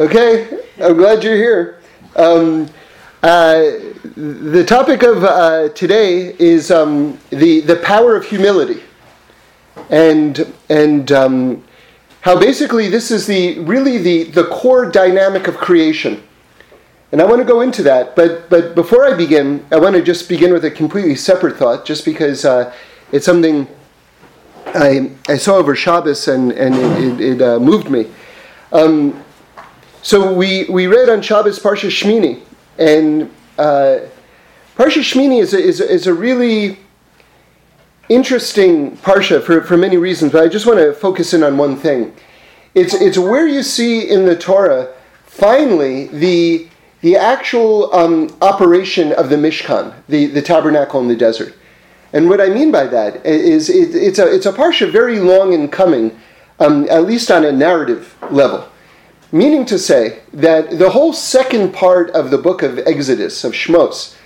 Okay, I'm glad you're here. Um, uh, the topic of uh, today is um, the the power of humility, and and um, how basically this is the really the the core dynamic of creation. And I want to go into that, but but before I begin, I want to just begin with a completely separate thought, just because uh, it's something I I saw over Shabbos and and it, it, it uh, moved me. Um, so we, we read on Shabbos Parsha Shmini, and uh, Parsha Shmini is a, is, a, is a really interesting Parsha for, for many reasons, but I just want to focus in on one thing. It's, it's where you see in the Torah, finally, the, the actual um, operation of the Mishkan, the, the tabernacle in the desert. And what I mean by that is it, it's, a, it's a Parsha very long in coming, um, at least on a narrative level. Meaning to say that the whole second part of the book of Exodus, of Shmos,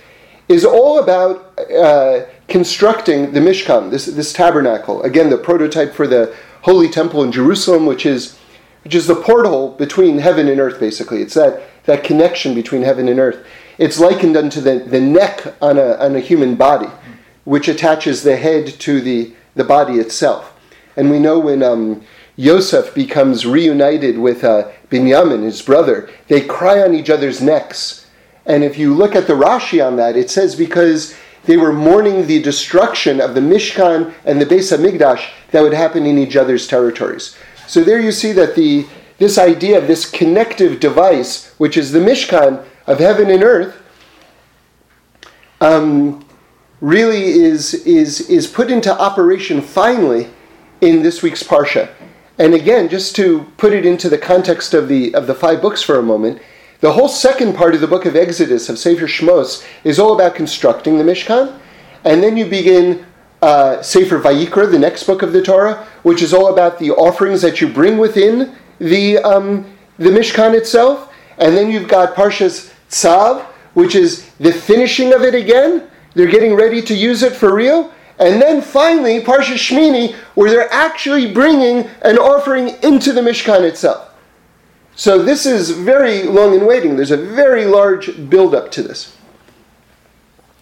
is all about uh, constructing the Mishkan, this, this tabernacle. Again, the prototype for the Holy Temple in Jerusalem, which is, which is the portal between heaven and earth, basically. It's that, that connection between heaven and earth. It's likened unto the, the neck on a, on a human body, which attaches the head to the, the body itself. And we know when um, Yosef becomes reunited with uh, Binyamin, his brother, they cry on each other's necks. And if you look at the Rashi on that, it says because they were mourning the destruction of the Mishkan and the Beis Hamikdash that would happen in each other's territories. So there you see that the this idea of this connective device, which is the Mishkan of heaven and earth, um, really is, is, is put into operation finally in this week's Parsha. And again, just to put it into the context of the, of the five books for a moment, the whole second part of the book of Exodus, of Sefer Shmos, is all about constructing the Mishkan. And then you begin uh, Sefer Vayikra, the next book of the Torah, which is all about the offerings that you bring within the, um, the Mishkan itself. And then you've got Parshas Tzav, which is the finishing of it again. They're getting ready to use it for real. And then finally, Parsha Shmini, where they're actually bringing an offering into the Mishkan itself. So this is very long in waiting. There's a very large build-up to this.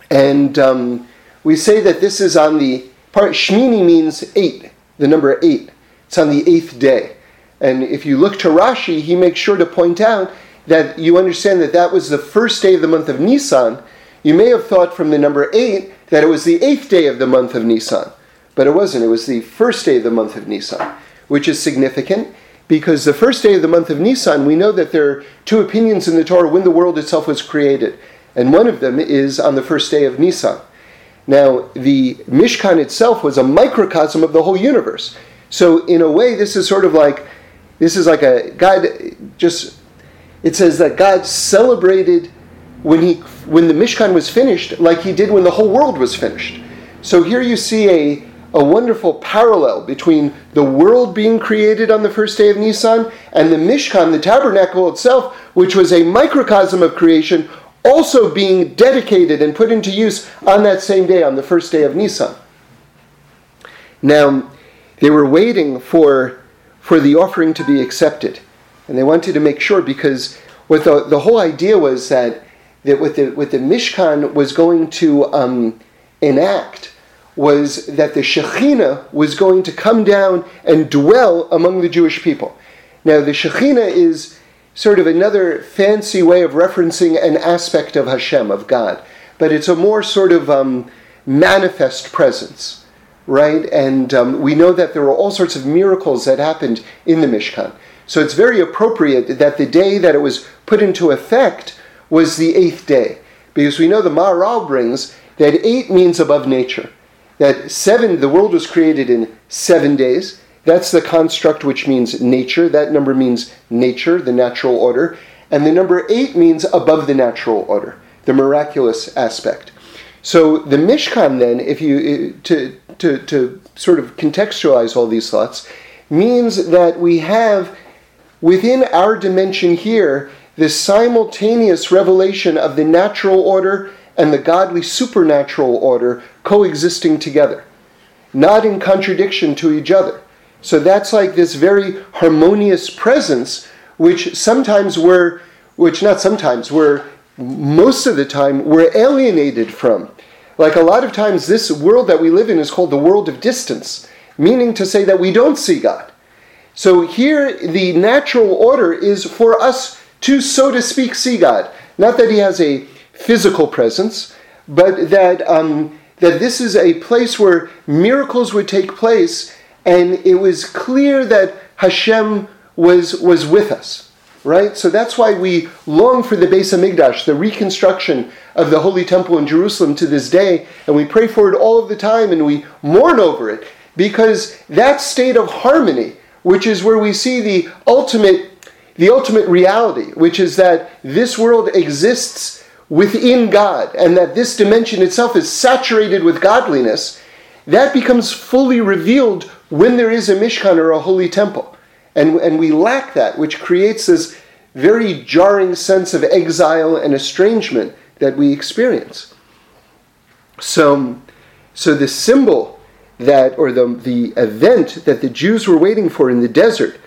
And um, we say that this is on the part Shmini means eight, the number eight. It's on the eighth day. And if you look to Rashi, he makes sure to point out that you understand that that was the first day of the month of Nisan. You may have thought from the number eight that it was the eighth day of the month of Nisan, but it wasn't. It was the first day of the month of Nisan, which is significant because the first day of the month of Nisan, we know that there are two opinions in the Torah when the world itself was created, and one of them is on the first day of Nisan. Now, the Mishkan itself was a microcosm of the whole universe. So, in a way, this is sort of like this is like a God just. It says that God celebrated when he when the Mishkan was finished, like he did when the whole world was finished. So here you see a a wonderful parallel between the world being created on the first day of Nisan and the Mishkan, the tabernacle itself, which was a microcosm of creation, also being dedicated and put into use on that same day, on the first day of Nisan. Now, they were waiting for, for the offering to be accepted. And they wanted to make sure because what the, the whole idea was that, that what, the, what the Mishkan was going to um, enact was that the Shekhinah was going to come down and dwell among the Jewish people. Now, the Shekhinah is sort of another fancy way of referencing an aspect of Hashem, of God, but it's a more sort of um, manifest presence, right? And um, we know that there were all sorts of miracles that happened in the Mishkan. So it's very appropriate that the day that it was put into effect was the eighth day, because we know the Maharal brings that eight means above nature that seven, the world was created in seven days. That's the construct which means nature. That number means nature, the natural order. And the number eight means above the natural order, the miraculous aspect. So the Mishkan, then, if you eh, to, to, to sort of contextualize all these thoughts, means that we have within our dimension here this simultaneous revelation of the natural order and the godly supernatural order coexisting together, not in contradiction to each other. So that's like this very harmonious presence which sometimes were, which not sometimes, were most of the time were alienated from. Like a lot of times, this world that we live in is called the world of distance, meaning to say that we don't see God. So here, the natural order is for us to, so to speak, see God. Not that He has a physical presence, but that, um, that this is a place where miracles would take place, and it was clear that Hashem was, was with us. Right? So that's why we long for the Beis Hamikdash, the reconstruction of the Holy Temple in Jerusalem to this day, and we pray for it all of the time and we mourn over it, because that state of harmony, which is where we see the ultimate the ultimate reality, which is that this world exists within God and that this dimension itself is saturated with godliness, that becomes fully revealed when there is a Mishkan or a holy temple. And, and we lack that, which creates this very jarring sense of exile and estrangement that we experience. So, so the symbol that, or the, the event that the Jews were waiting for in the desert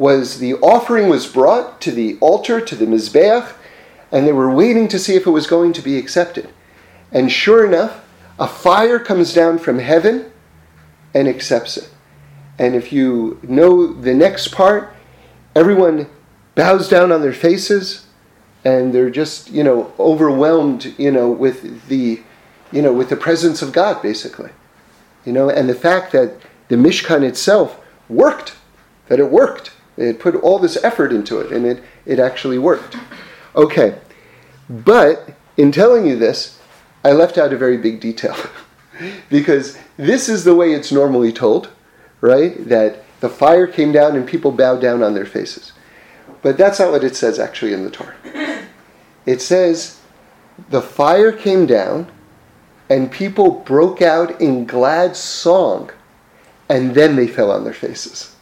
was the offering was brought to the altar, to the Mizbeach, and they were waiting to see if it was going to be accepted. And sure enough, a fire comes down from heaven and accepts it. And if you know the next part, everyone bows down on their faces and they're just, you know, overwhelmed, you know, with the, you know, with the presence of God, basically. You know, and the fact that the Mishkan itself worked, that it worked. They had put all this effort into it and it, it actually worked. Okay. But in telling you this, I left out a very big detail. because this is the way it's normally told, right? That the fire came down and people bowed down on their faces. But that's not what it says actually in the Torah. It says, the fire came down and people broke out in glad song and then they fell on their faces.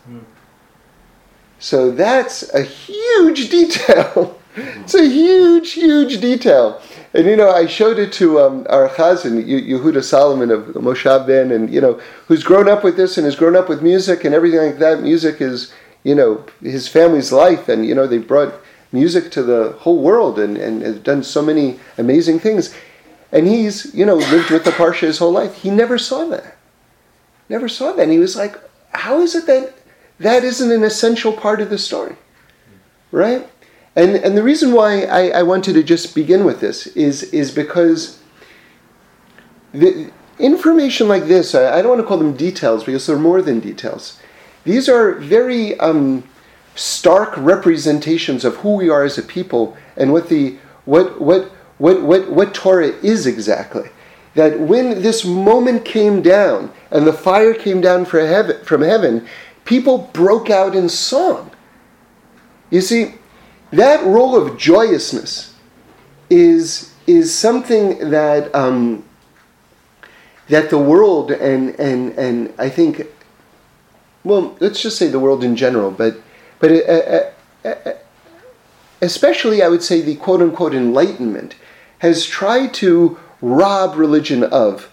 So that's a huge detail. it's a huge, huge detail. And you know, I showed it to um, our chazan, Yehuda Solomon of Moshav Band, and you know, who's grown up with this and has grown up with music and everything like that. Music is, you know, his family's life, and you know, they brought music to the whole world and, and has done so many amazing things. And he's, you know, lived with the Parsha his whole life. He never saw that. Never saw that. And he was like, how is it that that isn't an essential part of the story? Right? And, and the reason why I, I wanted to just begin with this is, is because the information like this, I, I don't want to call them details because they're more than details. These are very um, stark representations of who we are as a people and what the what what what what, what Torah is exactly. That when this moment came down and the fire came down from heaven, from heaven, people broke out in song. You see, that role of joyousness is is something that um, that the world and and and I think, well, let's just say the world in general, but but uh, uh, uh, especially, I would say, the quote unquote Enlightenment has tried to rob religion of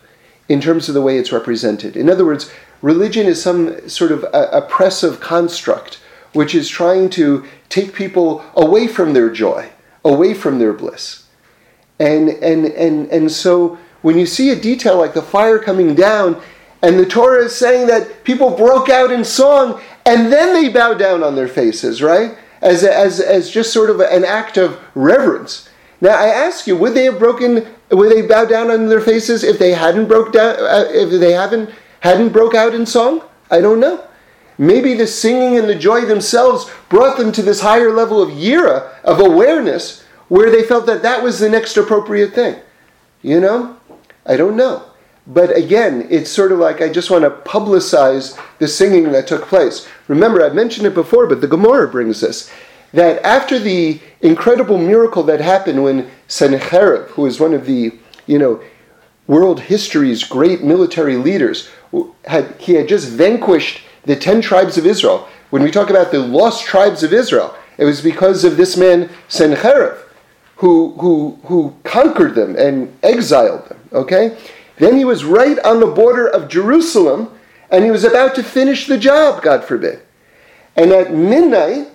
in terms of the way it's represented. In other words, religion is some sort of oppressive construct which is trying to take people away from their joy, away from their bliss. And, and, and, and so when you see a detail like the fire coming down, and the Torah is saying that people broke out in song and then they bow down on their faces, right? As, as, as just sort of an act of reverence. Now I ask you, would they have broken, would they bow down on their faces if they hadn't broke down, uh, if they haven't hadn't broke out in song? I don't know. Maybe the singing and the joy themselves brought them to this higher level of yira, of awareness, where they felt that that was the next appropriate thing. You know? I don't know. But again, it's sort of like I just want to publicize the singing that took place. Remember, I've mentioned it before, but the Gemara brings this that after the incredible miracle that happened when Sennacherib, who was one of the, you know, world history's great military leaders, had he had just vanquished the ten tribes of Israel. When we talk about the lost tribes of Israel, it was because of this man Sennacherib, who who who conquered them and exiled them. Okay, then he was right on the border of Jerusalem and he was about to finish the job, God forbid. And at midnight,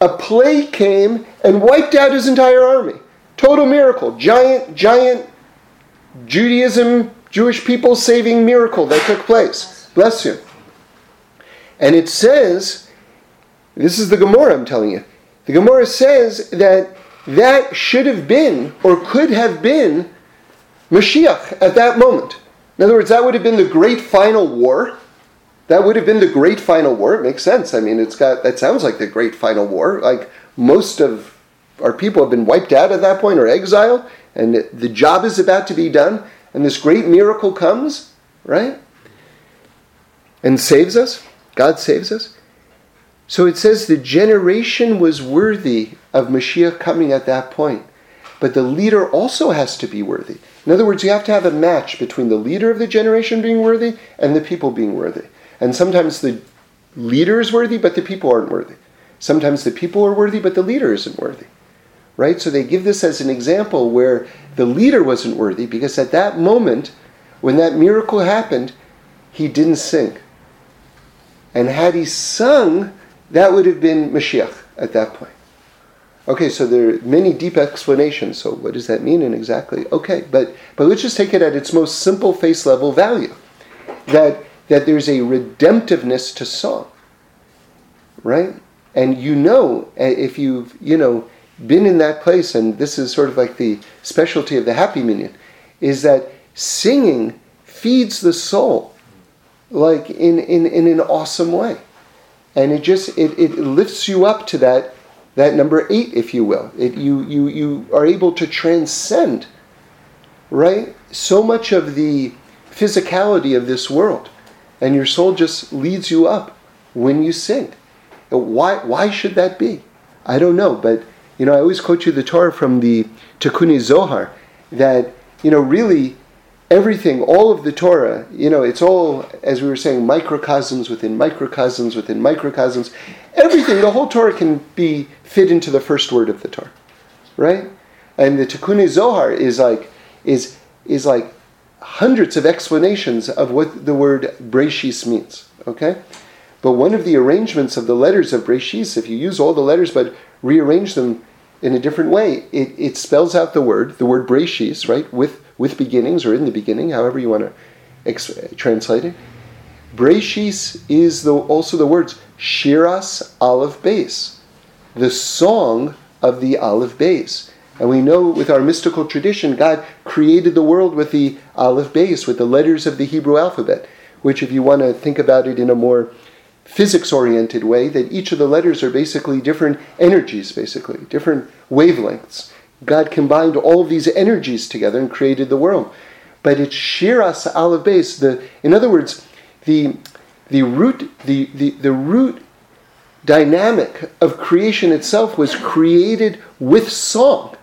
a plague came and wiped out his entire army. Total miracle. Giant, giant Judaism, Jewish people saving miracle that took place. Bless you. And it says, this is the Gemara I'm telling you. The Gemara says that that should have been or could have been Mashiach at that moment. In other words, that would have been the great final war. That would have been the great final war. It makes sense. I mean, it's got that sounds like the great final war. Like most of our people have been wiped out at that point or exiled, and the job is about to be done, and this great miracle comes, right? And saves us. God saves us. So it says the generation was worthy of Mashiach coming at that point. But the leader also has to be worthy. In other words, you have to have a match between the leader of the generation being worthy and the people being worthy. And sometimes the leader is worthy, but the people aren't worthy. Sometimes the people are worthy, but the leader isn't worthy. Right? So they give this as an example where the leader wasn't worthy because at that moment, when that miracle happened, he didn't sing. And had he sung, that would have been Mashiach at that point. Okay, so there are many deep explanations. So what does that mean and exactly? Okay, but but let's just take it at its most simple face level value. That that there's a redemptiveness to song. Right? And you know eh, if you've, you know, been in that place, and this is sort of like the specialty of the happy minyan, is that singing feeds the soul like in, in, in an awesome way. And it just it, it lifts you up to that that number eight, if you will. It, you, you, you are able to transcend, right? So much of the physicality of this world. And your soul just leads you up when you sing. Why, why should that be? I don't know, but you know, I always quote you the Torah from the Tikkun Zohar that, you know, really everything, all of the Torah, you know, it's all, as we were saying, microcosms within microcosms within microcosms. Everything, the whole Torah can be fit into the first word of the Torah, right? And the Tikkun Zohar is like is is like hundreds of explanations of what the word Breshis means. Okay, but one of the arrangements of the letters of Breshis, if you use all the letters but rearrange them in a different way, it, it spells out the word, the word Breshis, right, with with beginnings or in the beginning, however you want to ex- translate it. Breshis is the, also the words Shiras Aleph Beis, the song of the Aleph Beis. And we know with our mystical tradition, God created the world with the Aleph Beis, with the letters of the Hebrew alphabet, which, if you want to think about it in a more physics oriented way, that each of the letters are basically different energies, basically, different wavelengths. God combined all of these energies together and created the world. But it's Shiras Aleph Beis. The, in other words, the, the, root, the, the, the root dynamic of creation itself was created with song.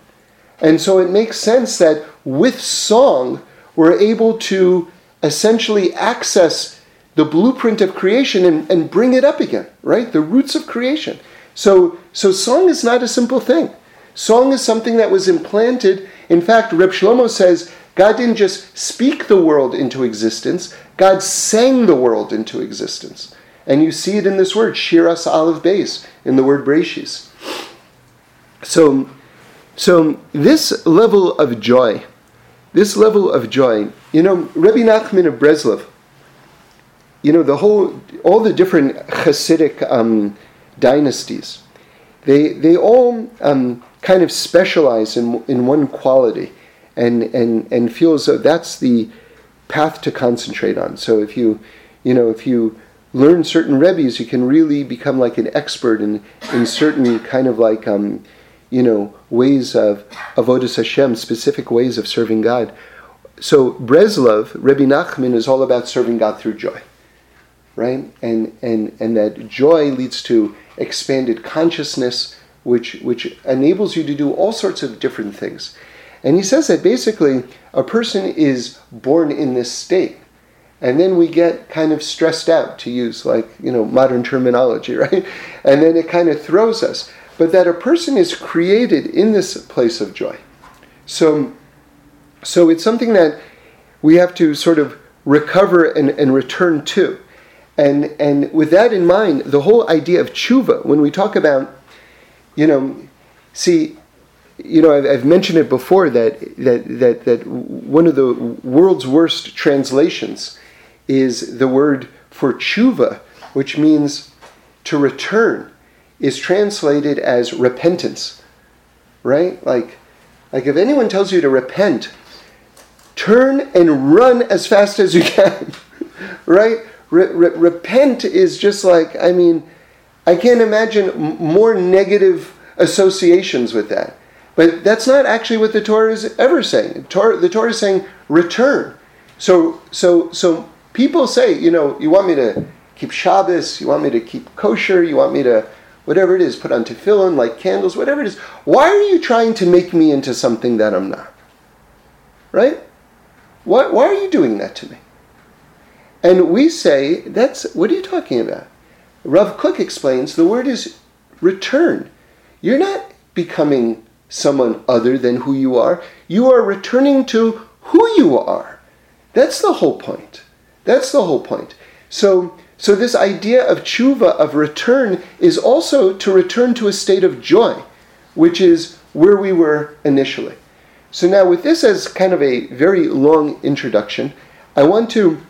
And so it makes sense that with song, we're able to essentially access the blueprint of creation and, and bring it up again, right? The roots of creation. So, so song is not a simple thing. Song is something that was implanted. In fact, Reb Shlomo says God didn't just speak the world into existence, God sang the world into existence. And you see it in this word, Shiras Aleph Beis, in the word Breshis. So, so this level of joy, this level of joy, you know, Rabbi Nachman of Breslov, you know, the whole, all the different Hasidic um, dynasties, they, they all um, kind of specialize in, in one quality and, and, and feel as though that's the path to concentrate on. So if you, you know, if you learn certain rebbes, you can really become like an expert in, in certain kind of like, um, you know, ways of avodas Hashem, specific ways of serving God. So Breslov, Rebbe Nachman, is all about serving God through joy, right? And and and that joy leads to expanded consciousness, which, which enables you to do all sorts of different things. And he says that basically a person is born in this state. And then we get kind of stressed out, to use like, you know, modern terminology, right? And then it kind of throws us. But that a person is created in this place of joy. So, so it's something that we have to sort of recover and, and return to. And, and with that in mind, the whole idea of tshuva, when we talk about you know, see, you know, I've, I've, mentioned it before that, that, that, that one of the world's worst translations is the word for tshuva, which means to return, is translated as repentance, right? Like, like if anyone tells you to repent, turn and run as fast as you can, right? Re- re- repent is just like, I mean, I can't imagine more negative associations with that. But that's not actually what the Torah is ever saying. The Torah, the Torah is saying return. So, so, so people say, you know, you want me to keep Shabbos, you want me to keep kosher, you want me to, whatever it is, put on tefillin, light candles, whatever it is. Why are you trying to make me into something that I'm not? Right? Why, why are you doing that to me? And we say, that's, what are you talking about? Rav Kook explains, the word is return. You're not becoming someone other than who you are. You are returning to who you are. That's the whole point. That's the whole point. So, so this idea of tshuva, of return, is also to return to a state of joy, which is where we were initially. So now, with this as kind of a very long introduction, I want to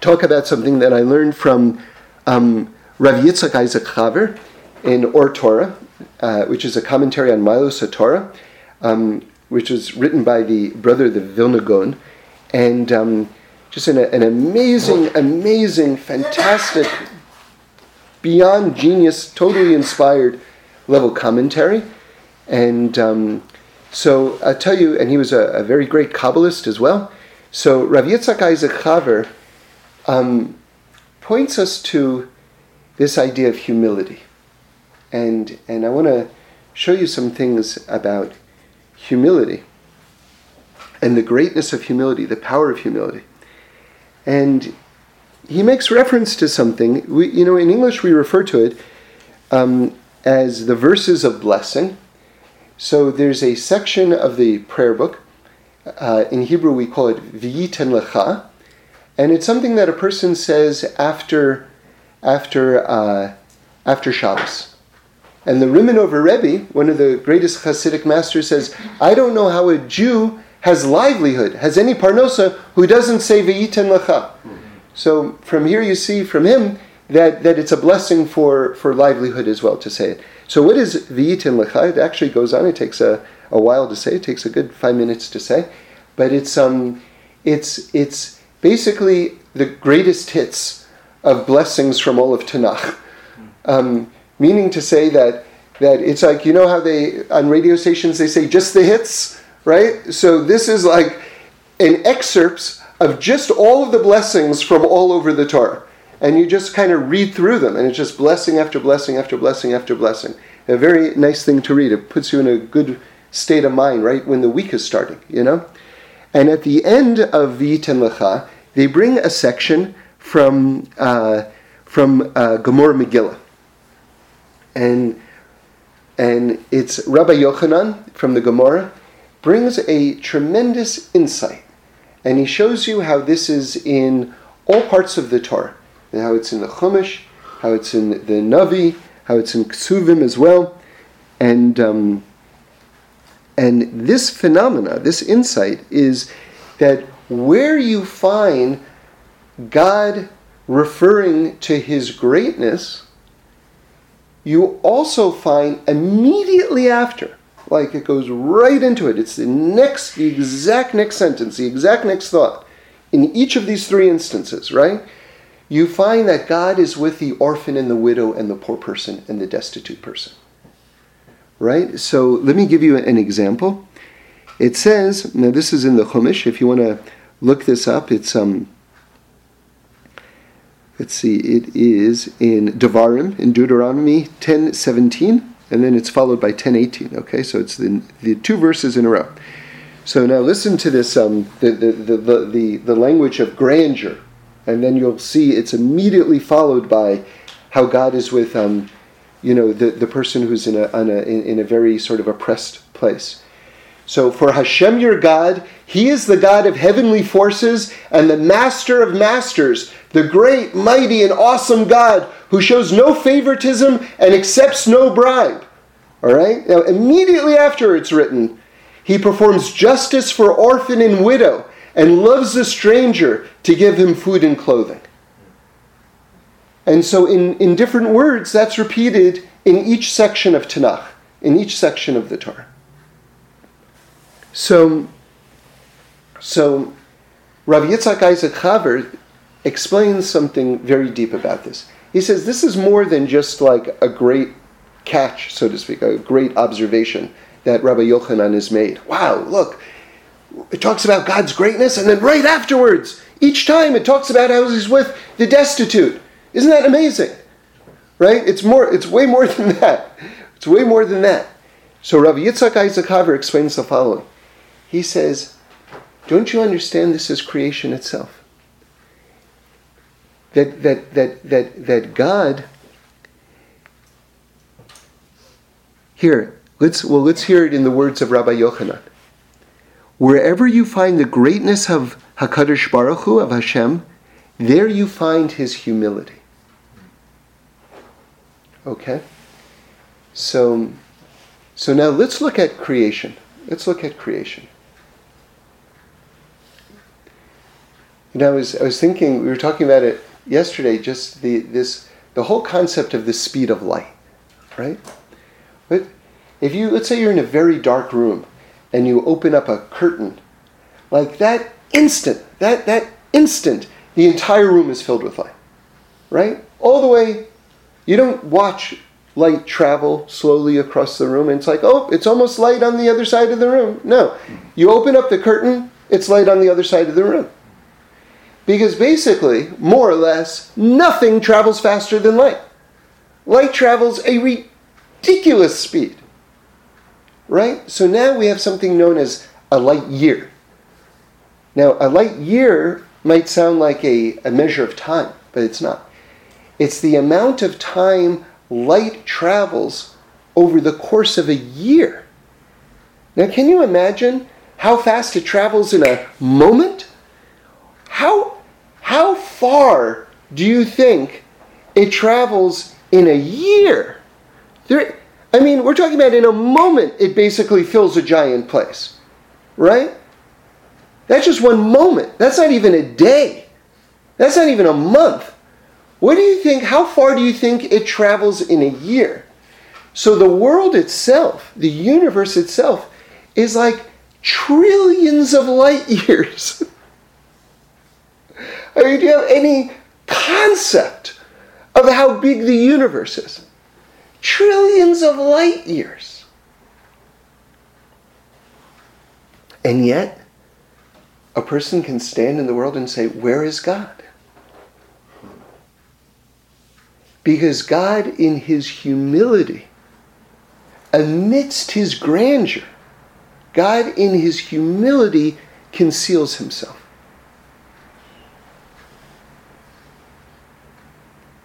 talk about something that I learned from um, Rav Yitzchak Isaac Chaver in Or Torah, uh, which is a commentary on Maalos Torah, um, which was written by the brother of the Vilna Gaon, and um, just an, an amazing, amazing, fantastic, beyond genius, totally inspired level commentary. And um, so I'll tell you, and he was a, a, very great Kabbalist as well. So Rav Yitzchak Isaac Chaver um, points us to this idea of humility. And, and I want to show you some things about humility and the greatness of humility, the power of humility. And he makes reference to something. We, you know, in English we refer to it um, as the verses of blessing. So there's a section of the prayer book. Uh, in Hebrew we call it V'yiten Lecha. And it's something that a person says after, after, uh, after Shabbos. And the Rimanover Rebbe, one of the greatest Hasidic masters, says, I don't know how a Jew has livelihood, has any parnosa, who doesn't say V'yiten Lecha. So from here you see from him that, that it's a blessing for, for livelihood as well to say it. So what is V'yiten Lecha? It actually goes on, it takes a, a while to say, it takes a good five minutes to say. But it's, um, it's, it's basically the greatest hits of blessings from all of Tanakh. Um, meaning to say that that it's like you know how they on radio stations they say just the hits, right? So this is like an excerpts of just all of the blessings from all over the Torah. And you just kind of read through them, and it's just blessing after blessing after blessing after blessing. A very nice thing to read. It puts you in a good state of mind, right, when the week is starting, you know? And at the end of V'yiten Lecha, they bring a section from, uh, from uh, Gemara Megillah. And and it's Rabbi Yochanan from the Gemara brings a tremendous insight, and he shows you how this is in all parts of the Torah, and how it's in the Chumash, how it's in the Navi, how it's in Ksuvim as well, and um, and this phenomena, this insight, is that where you find God referring to His greatness you also find immediately after, like it goes right into it, it's the next, the exact next sentence, the exact next thought, in each of these three instances, right? You find that God is with the orphan and the widow and the poor person and the destitute person. Right? So let me give you an example. It says, now this is in the Chumash, if you want to look this up, it's um, let's see, it is in Devarim, in Deuteronomy 10:17, and then it's followed by 10:18. Okay, so it's the, the two verses in a row. So now listen to this, um, the, the, the, the, the, language of grandeur, and then you'll see it's immediately followed by how God is with, um, you know, the, the person who's in a, a, in a very sort of oppressed place. So for Hashem your God, He is the God of heavenly forces and the master of masters, the great, mighty, and awesome God who shows no favoritism and accepts no bribe. All right? Now, immediately after it's written, he performs justice for orphan and widow and loves the stranger to give him food and clothing. And so, in, in different words, that's repeated in each section of Tanakh, in each section of the Torah. So, so Rav Yitzhak Isaac Chaver explains something very deep about this. He says this is more than just like a great catch, so to speak, a great observation that Rabbi Yochanan has made. Wow, look, it talks about God's greatness, and then right afterwards, each time it talks about how he's with the destitute. Isn't that amazing? Right? It's more. It's way more than that. It's way more than that. So Rabbi Yitzhak Isaac Haver explains the following. He says, "Don't you understand this is creation itself? That that that that that God." Here, let's well, let's hear it in the words of Rabbi Yochanan. Wherever you find the greatness of Hakadosh Baruch Hu of Hashem, there you find His humility. Okay? So, so now let's look at creation. Let's look at creation. You know, I was, I was thinking, we were talking about it yesterday, just the, this, the whole concept of the speed of light, right? But if you, let's say you're in a very dark room and you open up a curtain, like that instant, that, that instant, the entire room is filled with light, right? All the way you don't watch light travel slowly across the room and it's like, oh, it's almost light on the other side of the room. No. You open up the curtain, it's light on the other side of the room. Because basically, more or less, nothing travels faster than light. Light travels a ridiculous speed. Right? So now we have something known as a light year. Now, a light year might sound like a, a measure of time, but it's not. It's the amount of time light travels over the course of a year. Now, can you imagine how fast it travels in a moment? How, how far do you think it travels in a year? There, I mean, we're talking about in a moment, it basically fills a giant place, right? That's just one moment. That's not even a day. That's not even a month. What do you think? How far do you think it travels in a year? So the world itself, the universe itself, is like trillions of light years. I mean, do you have any concept of how big the universe is? Trillions of light years. And yet, a person can stand in the world and say, Where is God? Because God, in his humility, amidst his grandeur, God, in his humility, conceals himself.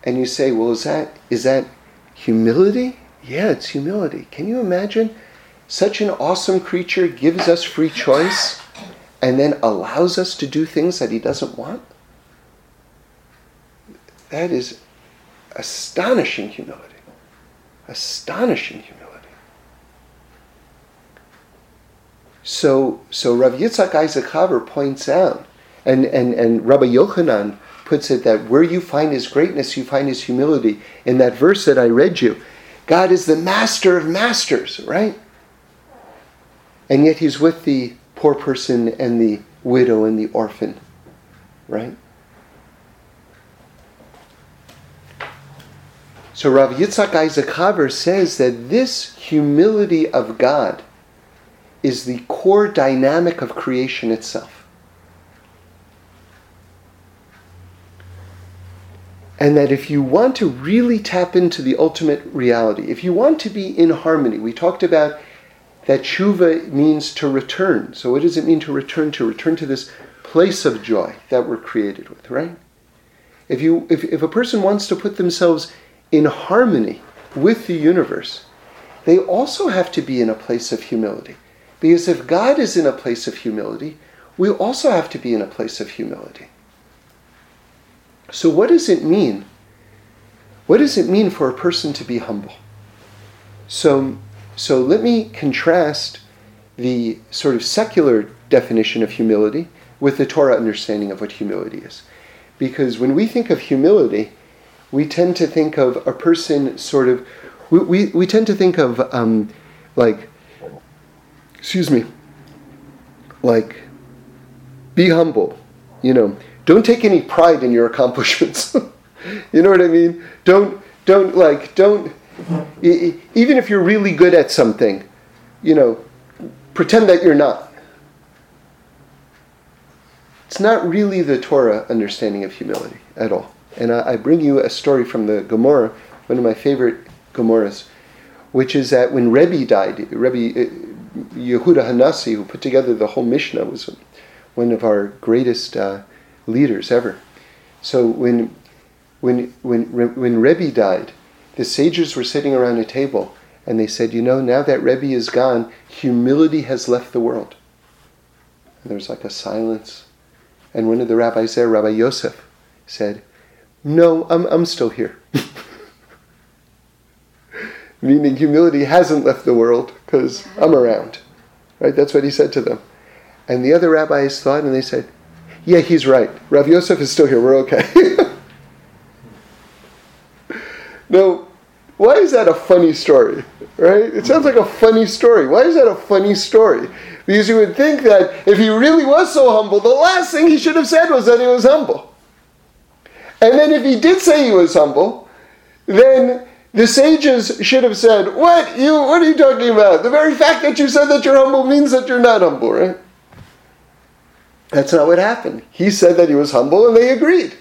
And you say, well, is that, is that humility? Yeah, it's humility. Can you imagine? Such an awesome creature gives us free choice and then allows us to do things that he doesn't want? That is astonishing humility. Astonishing humility. So, so Rav Yitzhak Isaac Haver points out, and, and, and Rabbi Yochanan puts it that where you find his greatness, you find his humility. In that verse that I read you, God is the master of masters, right? And yet he's with the poor person and the widow and the orphan, right? So Rav Yitzhak Isaac Haver says that this humility of God is the core dynamic of creation itself. And that if you want to really tap into the ultimate reality, if you want to be in harmony, we talked about that tshuva means to return. So what does it mean to return to? Return to this place of joy that we're created with, right? If you if, if a person wants to put themselves in harmony with the universe, they also have to be in a place of humility. Because if God is in a place of humility, we also have to be in a place of humility. So, what does it mean? What does it mean for a person to be humble? So, so let me contrast the sort of secular definition of humility with the Torah understanding of what humility is. Because when we think of humility, we tend to think of a person sort of, we, we, we tend to think of um, like, excuse me, like, be humble, you know, don't take any pride in your accomplishments. you know what I mean? Don't, don't like, don't, even if you're really good at something, you know, pretend that you're not. It's not really the Torah understanding of humility at all. And I, I bring you a story from the Gemara, one of my favorite Gemaras, which is that when Rebbe died, Rebbe uh, Yehuda Hanassi, who put together the whole Mishnah, was one of our greatest uh, leaders ever. So when, when, when, when Rebbe died, the sages were sitting around a table and they said, You know, now that Rebbe is gone, humility has left the world. And there was like a silence. And one of the rabbis there, Rabbi Yosef, said, No, I'm, I'm still here. Meaning humility hasn't left the world because I'm around. Right? That's what he said to them. And the other rabbis thought and they said, Yeah, he's right. Rabbi Yosef is still here. We're okay. now, why is that a funny story? Right? It sounds like a funny story. Why is that a funny story? Because you would think that if he really was so humble, the last thing he should have said was that he was humble. And then if he did say he was humble, then the sages should have said, What you what are you talking about? The very fact that you said that you're humble means that you're not humble, right? That's not what happened. He said that he was humble and they agreed.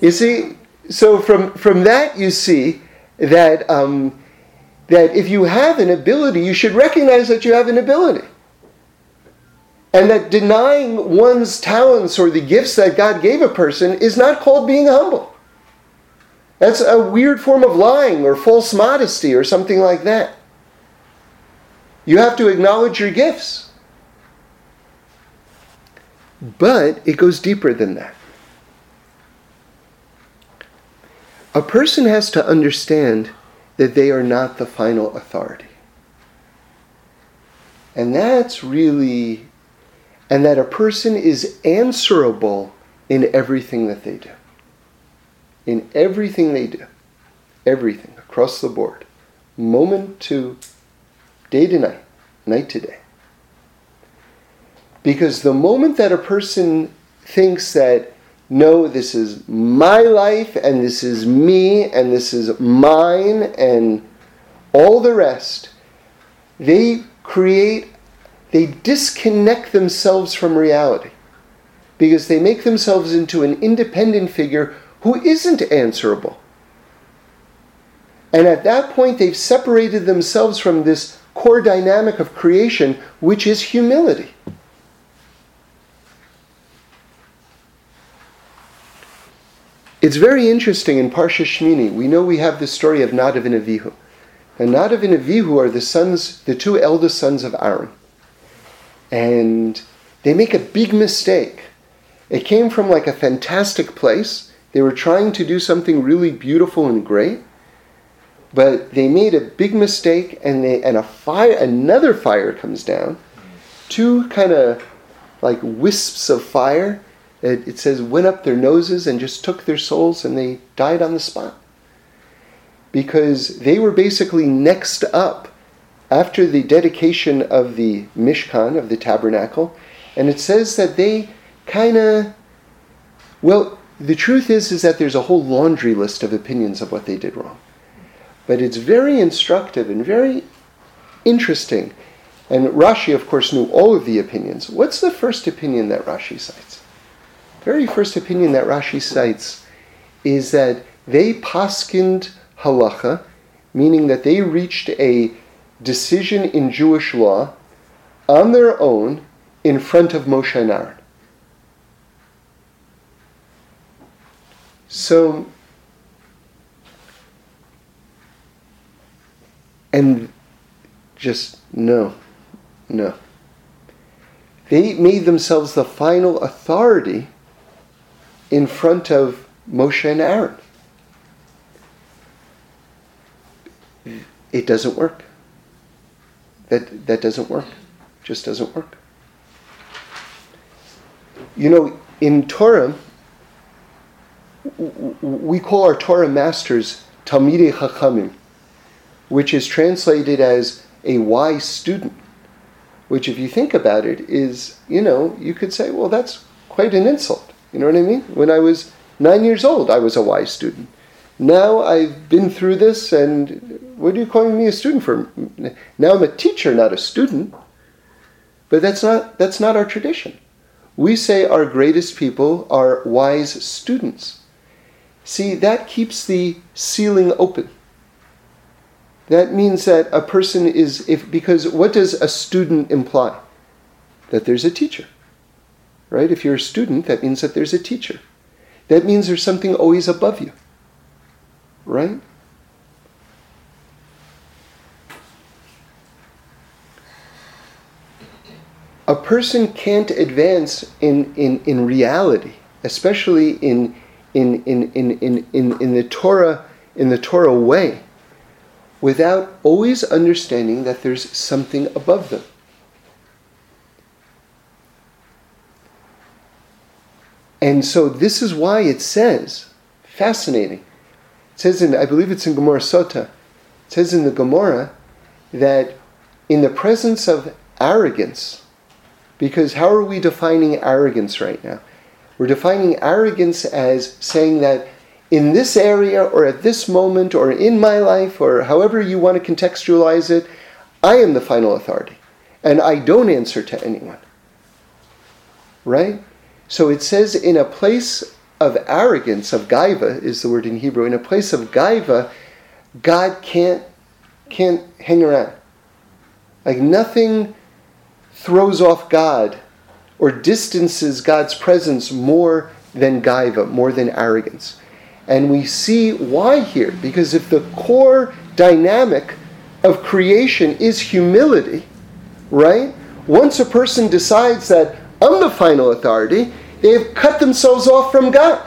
You see, so from, from that you see that um, that if you have an ability, you should recognize that you have an ability. And that denying one's talents or the gifts that God gave a person is not called being humble. That's a weird form of lying or false modesty or something like that. You have to acknowledge your gifts. But it goes deeper than that. A person has to understand that they are not the final authority. And that's really, and that a person is answerable in everything that they do. In everything they do. Everything, across the board. Moment to day to night, night to day. Because the moment that a person thinks that no, this is my life and this is me and this is mine and all the rest. They create, they disconnect themselves from reality because they make themselves into an independent figure who isn't answerable. And at that point, they've separated themselves from this core dynamic of creation, which is humility. It's very interesting in Parsha Shmini. We know we have the story of Nadav and Avihu. And Nadav and Avihu are the sons, the two eldest sons of Aaron. And they make a big mistake. It came from like a fantastic place. They were trying to do something really beautiful and great, but they made a big mistake, and they and a fire, another fire comes down. Two kind of like wisps of fire it, it says, went up their noses and just took their souls and they died on the spot. Because they were basically next up after the dedication of the Mishkan, of the tabernacle. And it says that they kind of, well, the truth is, is that there's a whole laundry list of opinions of what they did wrong. But it's very instructive and very interesting. And Rashi, of course, knew all of the opinions. What's the first opinion that Rashi cites? very first opinion that Rashi cites is that they paskened halacha, meaning that they reached a decision in Jewish law on their own in front of Moshe and Aaron. So, and just no, no. They made themselves the final authority in front of Moshe and Aaron. It doesn't work. That, that doesn't work. Just doesn't work. You know, in Torah, we call our Torah masters Talmidei Chachamim, which is translated as a wise student. Which, if you think about it, is, you know, you could say, well, that's quite an insult. You know what I mean? When I was nine years old, I was a wise student. Now I've been through this, and what are you calling me a student for? Now I'm a teacher, not a student. But that's not, that's not our tradition. We say our greatest people are wise students. See, that keeps the ceiling open. That means that a person is, if because what does a student imply? That there's a teacher. Right? If you're a student, that means that there's a teacher. That means there's something always above you. Right? A person can't advance in, in, in reality, especially in, in, in, in, in, in, in the Torah in the Torah way, without always understanding that there's something above them. And so this is why it says, fascinating, says in, I believe it's in Gemara Sota, it says in the Gemara that in the presence of arrogance, because how are we defining arrogance right now? We're defining arrogance as saying that in this area or at this moment or in my life or however you want to contextualize it, I am the final authority and I don't answer to anyone. Right? So it says in a place of arrogance, of gaiva is the word in Hebrew, in a place of gaiva, God can't can't hang around. Like nothing throws off God or distances God's presence more than gaiva, more than arrogance. And we see why here, because if the core dynamic of creation is humility, right? Once a person decides that I'm the final authority, they have cut themselves off from God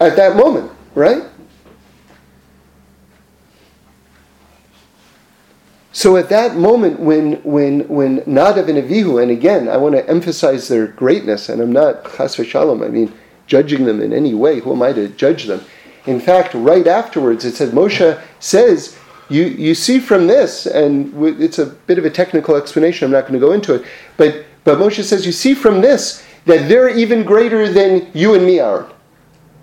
at that moment, right? So at that moment when when when Nadav and Avihu, and again I want to emphasize their greatness, and I'm not chas v'shalom, I mean judging them in any way. Who am I to judge them? In fact, right afterwards it said Moshe says, you, you see from this, and it's a bit of a technical explanation, I'm not going to go into it, but, but Moshe says, you see from this that they're even greater than you and me, Aaron.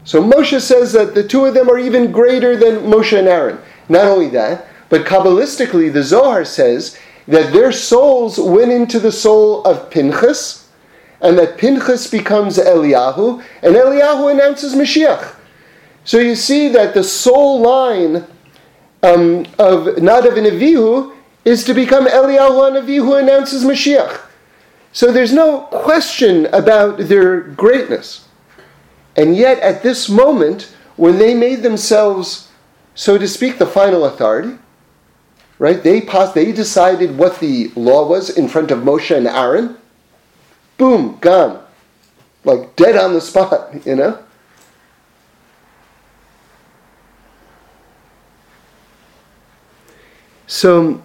So Moshe says that the two of them are even greater than Moshe and Aaron. Not only that, but Kabbalistically, the Zohar says that their souls went into the soul of Pinchas, and that Pinchas becomes Eliyahu, and Eliyahu announces Mashiach. So you see that the soul line um, of Nadav and Avihu is to become Eliyahu and Avihu announces Mashiach. So there's no question about their greatness. And yet, at this moment, when they made themselves, so to speak, the final authority, right? They passed, they decided what the law was in front of Moshe and Aaron. Boom, gone. Like dead on the spot, you know? So,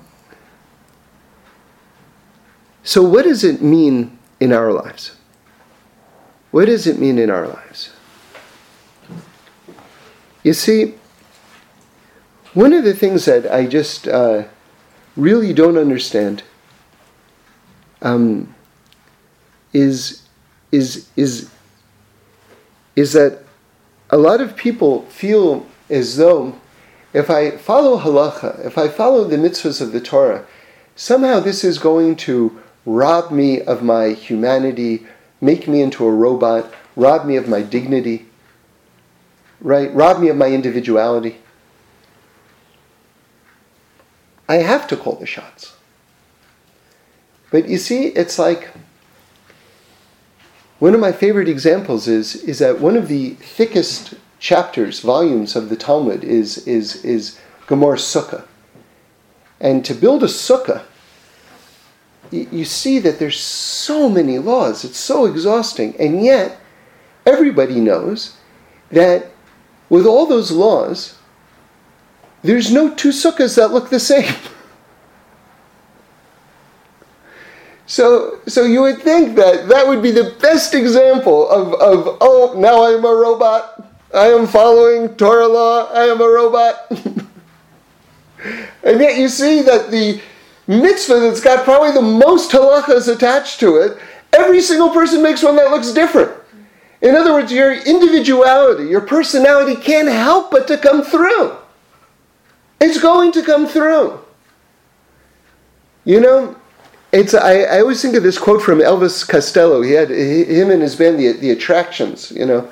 so what does it mean in our lives? What does it mean in our lives? You see, one of the things that I just uh, really don't understand um, is is is is that a lot of people feel as though if I follow halacha, if I follow the mitzvahs of the Torah, somehow this is going to rob me of my humanity, make me into a robot, rob me of my dignity, right? Rob me of my individuality. I have to call the shots. But you see, it's like one of my favorite examples is, is that one of the thickest chapters, volumes of the Talmud is, is, is Gemara Sukkah. And to build a sukkah, you, see that there's so many laws. It's so exhausting. And yet, everybody knows that with all those laws, there's no two sukkahs that look the same. So, so you would think that that would be the best example of, of oh, now I am a robot. I am following Torah law. I am a robot. and yet you see that the mitzvah that's got probably the most halachas attached to it, every single person makes one that looks different. In other words, your individuality, your personality can't help but to come through. It's going to come through. You know, it's I, I always think of this quote from Elvis Costello. He had him and his band, the, the Attractions, you know.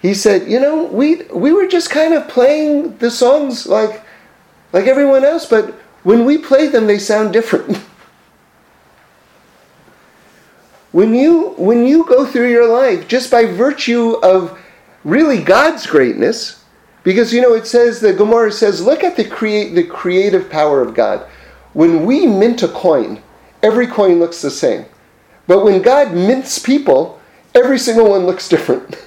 He said, you know, we we were just kind of playing the songs like like everyone else, but when we play them they sound different. when you when you go through your life just by virtue of really God's greatness, because you know it says the Gemara says, look at the create the creative power of God. When we mint a coin, every coin looks the same. But when God mints people, every single one looks different.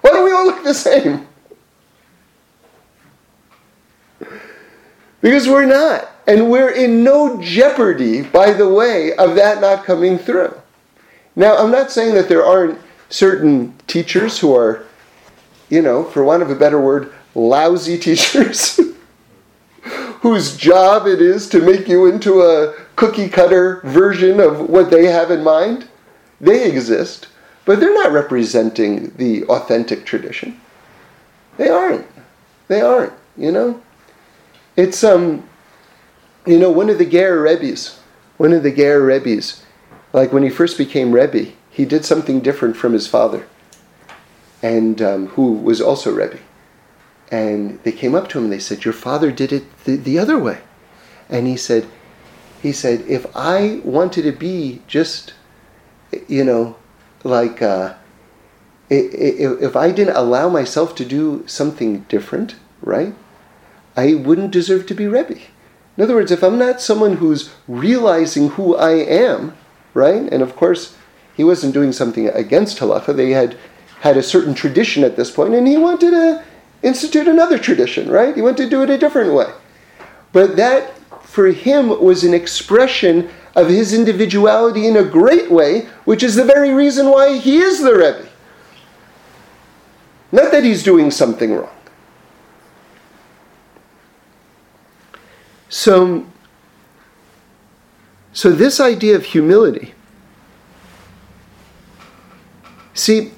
Why do we all look the same? Because we're not. And we're in no jeopardy, by the way, of that not coming through. Now, I'm not saying that there aren't certain teachers who are, you know, for want of a better word, lousy teachers, whose job it is to make you into a cookie cutter version of what they have in mind. They exist, but they're not representing the authentic tradition. They aren't. They aren't, you know? It's, um, you know, one of the Ger Rebbes, one of the Ger Rebbes, like when he first became Rebbe, he did something different from his father, and um, who was also Rebbe. And they came up to him and they said, "Your father did it the, the other way," and he said, "He said if I wanted to be just, you know, like." Uh, if I didn't allow myself to do something different, right, I wouldn't deserve to be Rebbe. In other words, if I'm not someone who's realizing who I am, right? And of course, he wasn't doing something against halacha. They had had a certain tradition at this point, and he wanted to institute another tradition, right? He wanted to do it a different way. But that, for him, was an expression of his individuality in a great way, which is the very reason why he is the Rebbe. Not that he's doing something wrong. So, so this idea of humility, see,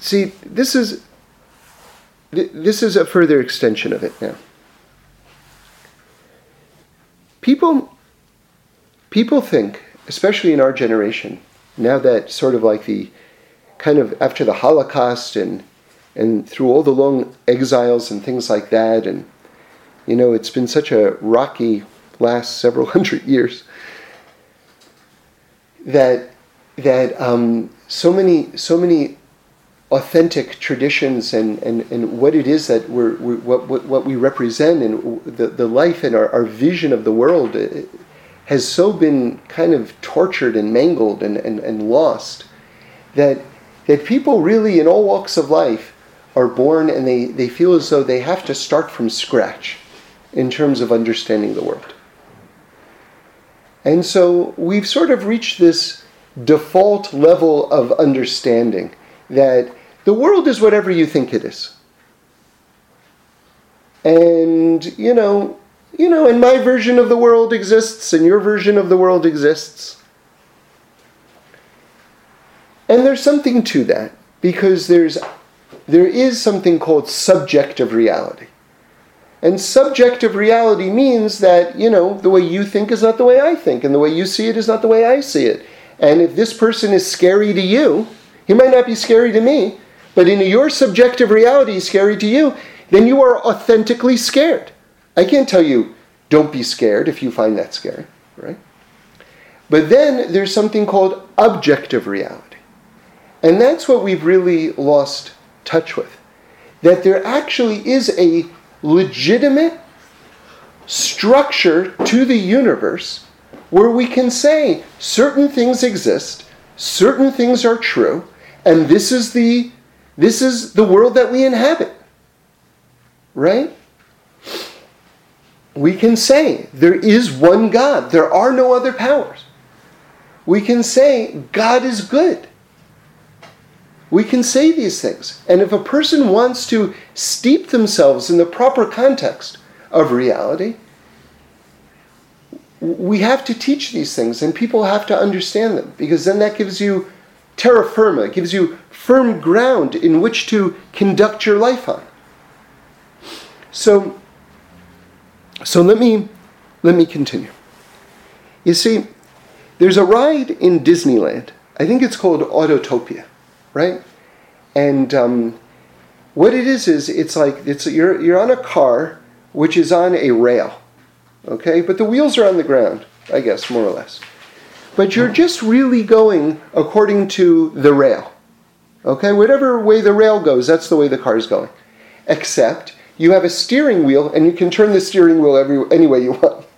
see, this is this is a further extension of it now. People, people think, especially in our generation, now that sort of like the kind of after the Holocaust and and through all the long exiles and things like that, and you know, it's been such a rocky last several hundred years that that um, so many so many authentic traditions and, and, and what it is that we're, we're what, what, what we represent and the, the life and our, our vision of the world uh, has so been kind of tortured and mangled and, and, and lost that that people really in all walks of life are born and they, they feel as though they have to start from scratch in terms of understanding the world. And so we've sort of reached this default level of understanding that the world is whatever you think it is. And, you know, you know, and my version of the world exists and your version of the world exists. And there's something to that because there's there is something called subjective reality. And subjective reality means that, you know, the way you think is not the way I think, and the way you see it is not the way I see it. And if this person is scary to you, he might not be scary to me, but in your subjective reality scary to you, then you are authentically scared. I can't tell you, don't be scared if you find that scary, right? But then there's something called objective reality. And that's what we've really lost touch with. That there actually is a legitimate structure to the universe where we can say certain things exist, certain things are true, and this is the this is the world that we inhabit. Right? we can say there is one God, there are no other powers. We can say God is good. We can say these things. And if a person wants to steep themselves in the proper context of reality, we have to teach these things and people have to understand them because then that gives you terra firma, it gives you firm ground in which to conduct your life on. So, so let me let me continue. You see, there's a ride in Disneyland. I think it's called Autotopia, right? And um, what it is is it's like it's you're you're on a car which is on a rail, okay, but the wheels are on the ground, I guess more or less. But you're just really going according to the rail, okay. Whatever way the rail goes, that's the way the car is going, except you have a steering wheel and you can turn the steering wheel every any way you want.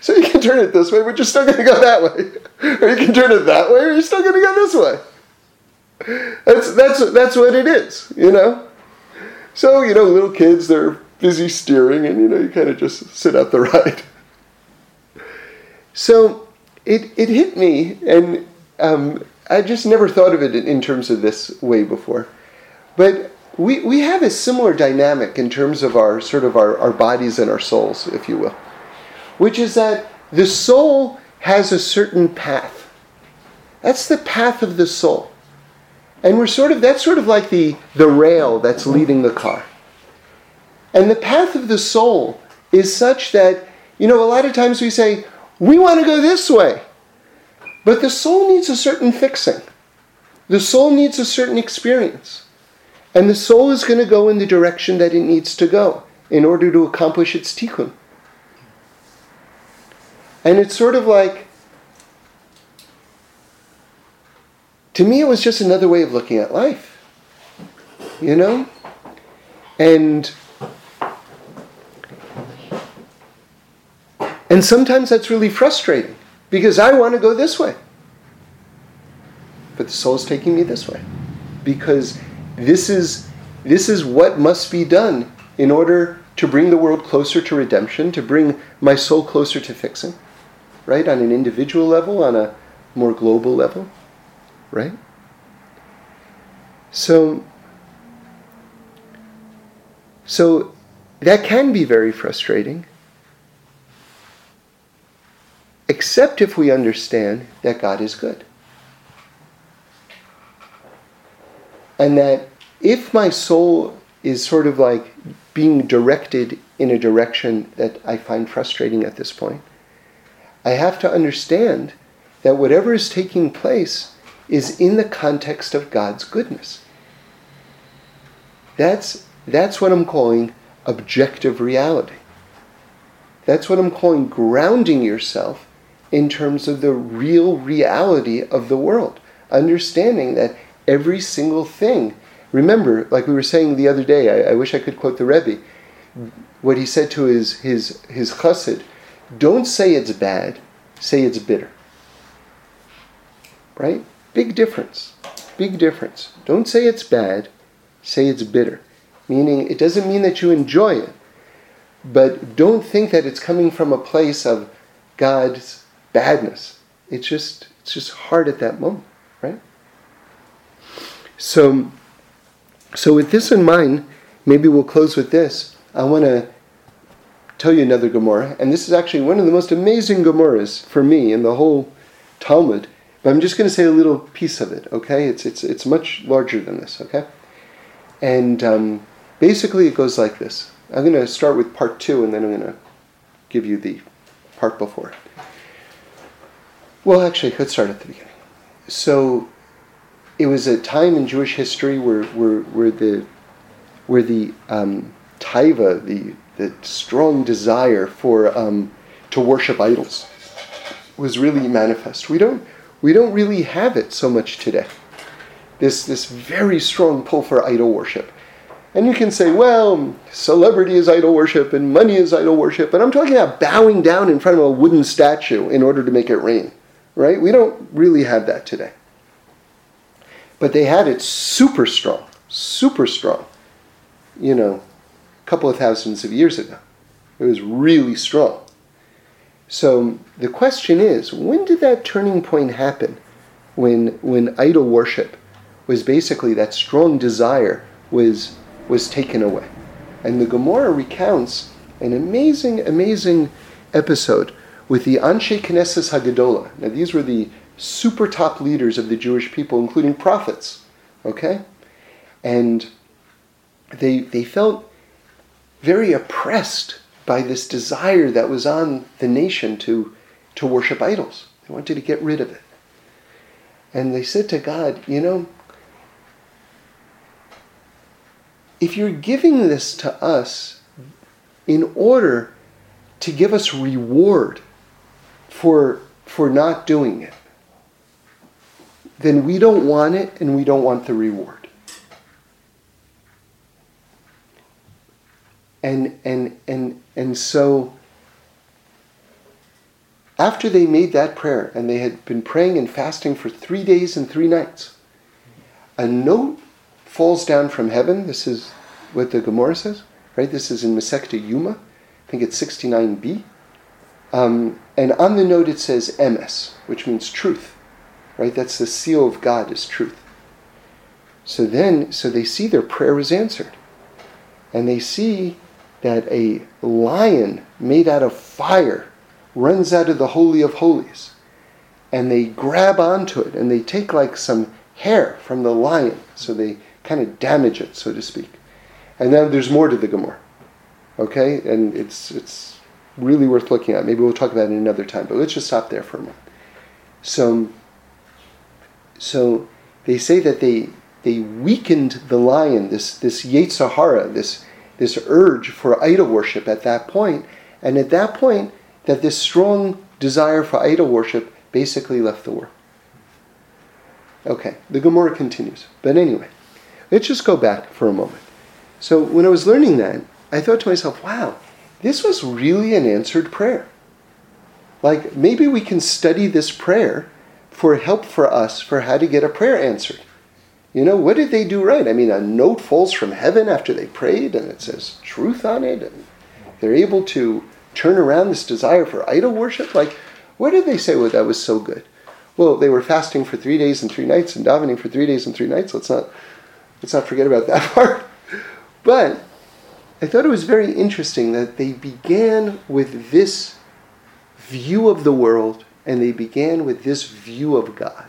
So you can turn it this way, but you're still going to go that way, or you can turn it that way, or you're still going to go this way. That's that's that's what it is, you know. So you know, little kids they're busy steering, and you know you kind of just sit out the ride. So it it hit me, and um, I just never thought of it in terms of this way before. But we we have a similar dynamic in terms of our sort of our, our bodies and our souls, if you will, which is that the soul has a certain path. That's the path of the soul. And we're sort of that's sort of like the, the rail that's leading the car. And the path of the soul is such that, you know, a lot of times we say, we want to go this way. But the soul needs a certain fixing. The soul needs a certain experience. And the soul is going to go in the direction that it needs to go in order to accomplish its tikkun. And it's sort of like to me, it was just another way of looking at life. You know? And and sometimes that's really frustrating because I want to go this way. But the soul is taking me this way. Because this is this is what must be done in order to bring the world closer to redemption, to bring my soul closer to fixing, right? On an individual level, on a more global level right? So, so that can be very frustrating, except if we understand that God is good. And that if my soul is sort of like being directed in a direction that I find frustrating at this point, I have to understand that whatever is taking place is in the context of God's goodness. That's, that's what I'm calling objective reality. That's what I'm calling grounding yourself in terms of the real reality of the world. Understanding that every single thing, remember, like we were saying the other day, I, I wish I could quote the Rebbe, what he said to his, his, his chassid, don't say it's bad, say it's bitter. Right? Big difference. Big difference. Don't say it's bad, say it's bitter. Meaning, it doesn't mean that you enjoy it, but don't think that it's coming from a place of God's badness. It's just, it's just hard at that moment, right? So, so with this in mind, maybe we'll close with this. I want to tell you another Gemara, and this is actually one of the most amazing Gemaras for me in the whole Talmud. But I'm just going to say a little piece of it, okay? It's, it's, it's much larger than this, okay? And um, basically, it goes like this. I'm going to start with part two, and then I'm going to give you the part before. Well, actually, let's start at the beginning. So, it was a time in Jewish history where, where, where the, where the um, taiva, the, the strong desire for um, to worship idols, was really manifest. We don't we don't really have it so much today. This, this very strong pull for idol worship. And you can say, well, celebrity is idol worship and money is idol worship, but I'm talking about bowing down in front of a wooden statue in order to make it rain, right? We don't really have that today. But they had it super strong, super strong, you know, a couple of thousands of years ago. It was really strong. So the question is, when did that turning point happen? When when idol worship was basically that strong desire was was taken away. And the Gemara recounts an amazing, amazing episode with the Anshe Knesset Hagadola. Now these were the super top leaders of the Jewish people, including prophets. Okay? And they they felt very oppressed by this desire that was on the nation to, to worship idols. They wanted to get rid of it. And they said to God, you know, if you're giving this to us in order to give us reward for, for not doing it, then we don't want it and we don't want the reward. And, and, and, and so, after they made that prayer, and they had been praying and fasting for three days and three nights, a note falls down from heaven. This is what the Gemara says, right? This is in Masechta Yuma. I think it's 69b. Um, and on the note it says emes, which means truth, right? That's the seal of God is truth. So then, so they see their prayer is answered. And they see that a lion made out of fire runs out of the Holy of Holies. And they grab onto it and they take like some hair from the lion. So they kind of damage it, so to speak. And then there's more to the Gemara. Okay? And it's, it's really worth looking at. Maybe we'll talk about it another time, but let's just stop there for a moment. So, so they say that they, they weakened the lion, this, this Yetzer Hara, this this urge for idol worship at that point, and at that point, that this strong desire for idol worship basically left the world. Okay, the Gemara continues. But anyway, let's just go back for a moment. So when I was learning that, I thought to myself, wow, this was really an answered prayer. Like maybe we can study this prayer for help for us for how to get a prayer answered. You know, what did they do right? I mean, a note falls from heaven after they prayed and it says truth on it, and they're able to turn around this desire for idol worship. Like, what did they say well, that was so good? Well, they were fasting for three days and three nights and davening for three days and three nights. Let's not let's not forget about that part. But I thought it was very interesting that they began with this view of the world and they began with this view of God,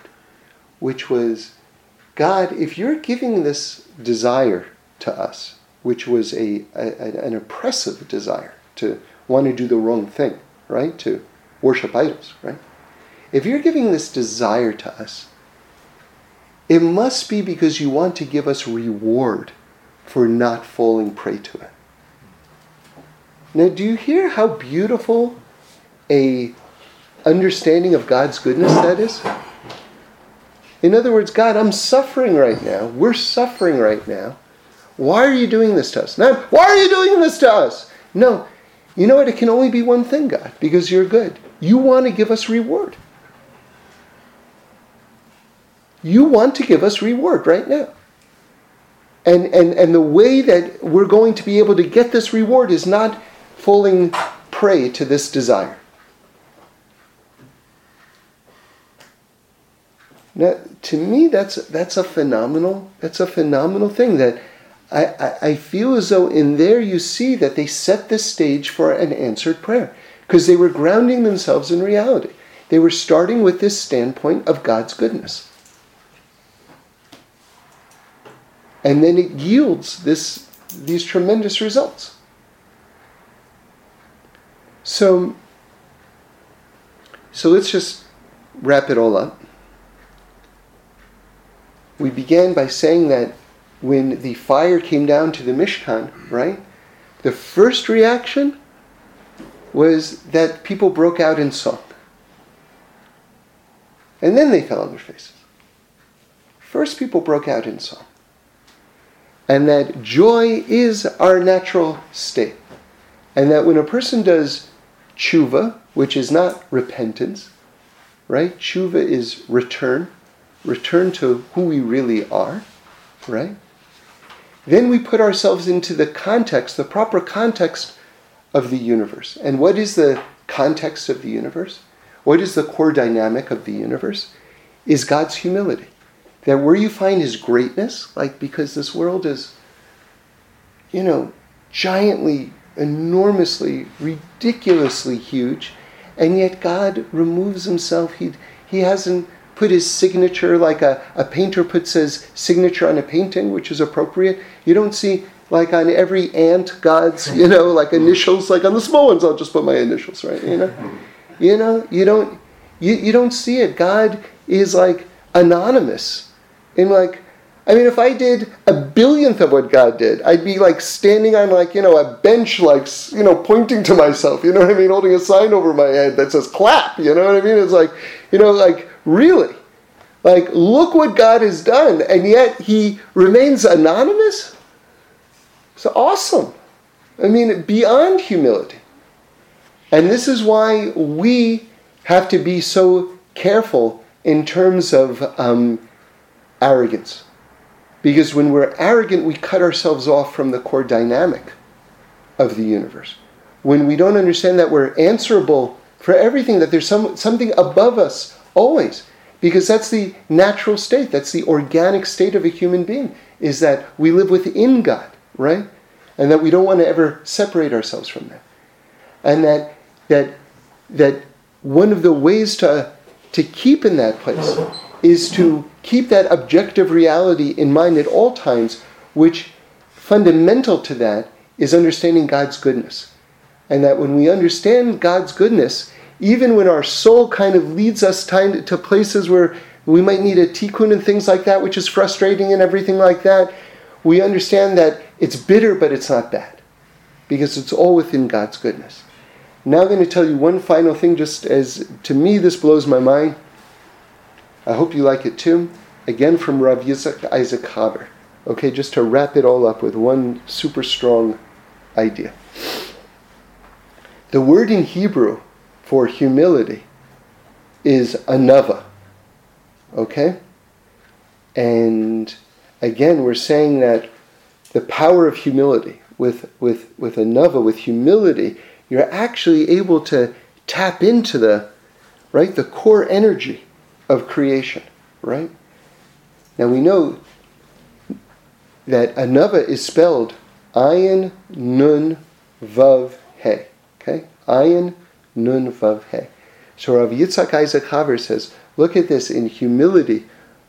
which was God, if you're giving this desire to us, which was a, a, an oppressive desire to want to do the wrong thing, right? To worship idols, right? If you're giving this desire to us, it must be because you want to give us reward for not falling prey to it. Now, do you hear how beautiful a understanding of God's goodness that is? In other words, God, I'm suffering right now. We're suffering right now. Why are you doing this to us? Now, why are you doing this to us? No. You know what? It can only be one thing, God, because you're good. You want to give us reward. You want to give us reward right now. And, and, and the way that we're going to be able to get this reward is not falling prey to this desire. Now, to me, that's that's a phenomenal that's a phenomenal thing that I, I, I feel as though in there you see that they set the stage for an answered prayer because they were grounding themselves in reality. They were starting with this standpoint of God's goodness. And then it yields this, these tremendous results. So, so let's just wrap it all up we began by saying that when the fire came down to the Mishkan, right? The first reaction was that people broke out in song. And then they fell on their faces. First, people broke out in song. And that joy is our natural state. And that when a person does tshuva, which is not repentance, right? Tshuva is return return to who we really are, right? Then we put ourselves into the context, the proper context of the universe. And what is the context of the universe? What is the core dynamic of the universe? Is God's humility. That where you find his greatness, like because this world is, you know, giantly, enormously, ridiculously huge, and yet God removes himself. He, he hasn't put his signature like a, a painter puts his signature on a painting, which is appropriate. You don't see like on every ant God's, you know, like initials, like on the small ones, I'll just put my initials, right? You know? You know, you don't you, you don't see it. God is like anonymous. And like I mean, if I did a billionth of what God did, I'd be like standing on like, you know, a bench, like, you know, pointing to myself, you know what I mean? Holding a sign over my head that says clap, you know what I mean? It's like, you know, like, really? Like, look what God has done, and yet he remains anonymous? It's awesome. I mean, beyond humility. And this is why we have to be so careful in terms of um, arrogance. Because when we're arrogant, we cut ourselves off from the core dynamic of the universe. When we don't understand that we're answerable for everything, that there's some, something above us always, because that's the natural state, that's the organic state of a human being, is that we live within God, right? And that we don't want to ever separate ourselves from that. And that that that one of the ways to to keep in that place is to keep that objective reality in mind at all times, which fundamental to that is understanding God's goodness. And that when we understand God's goodness, even when our soul kind of leads us to places where we might need a tikkun and things like that, which is frustrating and everything like that, we understand that it's bitter, but it's not bad. Because it's all within God's goodness. Now I'm going to tell you one final thing, just as to me this blows my mind. I hope you like it too. Again from Rav Yitzhak Isaac Haver. Okay, just to wrap it all up with one super strong idea. The word in Hebrew for humility is anava. Okay? And again, we're saying that the power of humility, with, with, with anava, with humility, you're actually able to tap into the right the core energy of creation right now we know that anava is spelled ayin nun vav he okay ayin nun vav he so Rav Yitzhak Isaac Haver says look at this in humility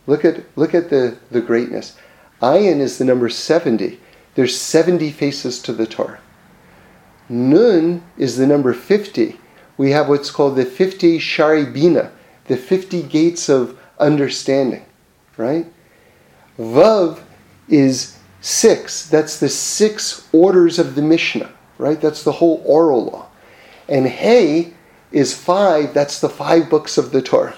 look at look at the the greatness ayin is the number 70 there's 70 faces to the Torah Nun is the number 50. We have what's called the 50 Shaarei Binah, the 50 gates of understanding, right? Vav is six. That's the six orders of the Mishnah, right? That's the whole oral law. And Hey is five. That's the five books of the Torah.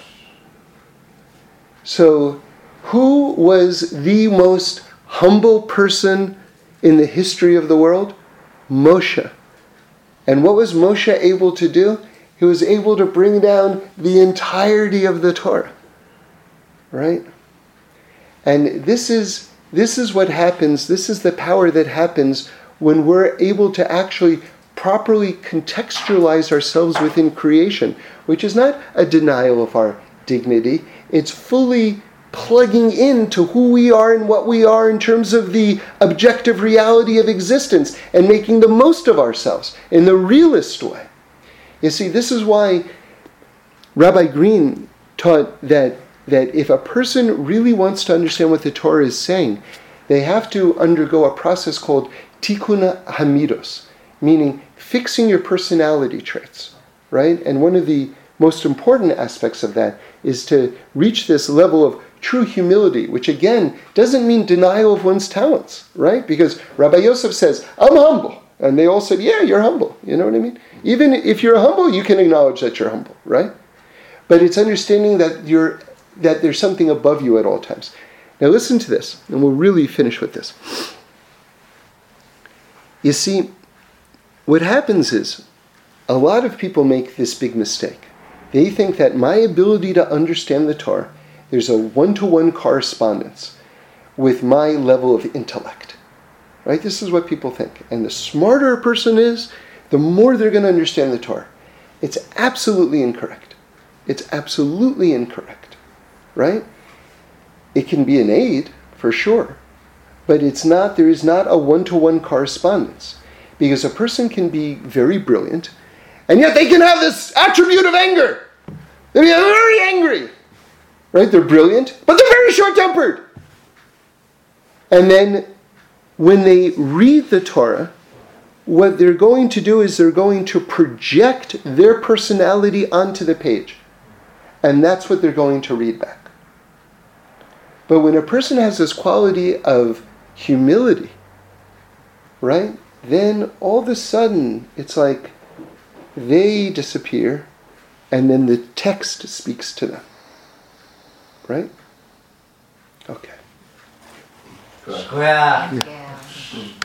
So, who was the most humble person in the history of the world? Moshe. And what was Moshe able to do? He was able to bring down the entirety of the Torah. Right? And this is this is what happens, this is the power that happens when we're able to actually properly contextualize ourselves within creation, which is not a denial of our dignity, it's fully plugging into who we are and what we are in terms of the objective reality of existence and making the most of ourselves in the realest way. You see, this is why Rabbi Green taught that, that if a person really wants to understand what the Torah is saying, they have to undergo a process called tikkun hamidos, meaning fixing your personality traits, right? And one of the most important aspects of that is to reach this level of true humility, which again doesn't mean denial of one's talents, right? Because Rabbi Yosef says, I'm humble. And they all said, Yeah, you're humble. You know what I mean? Even if you're humble, you can acknowledge that you're humble, right? But it's understanding that you're that there's something above you at all times. Now listen to this, and we'll really finish with this. You see, what happens is a lot of people make this big mistake. They think that my ability to understand the Torah there's a one to one correspondence with my level of intellect. Right? This is what people think. And the smarter a person is, the more they're going to understand the Torah. It's absolutely incorrect. It's absolutely incorrect, right? It can be an aid for sure, but it's not. There is not a one-to-one correspondence because a person can be very brilliant, and yet they can have this attribute of anger. They're very angry, right? They're brilliant, but they're very short-tempered. And then when they read the Torah, what they're going to do is they're going to project their personality onto the page. And that's what they're going to read back. But when a person has this quality of humility, right, then all of a sudden it's like they disappear and then the text speaks to them. Right? Okay. Square. Yeah.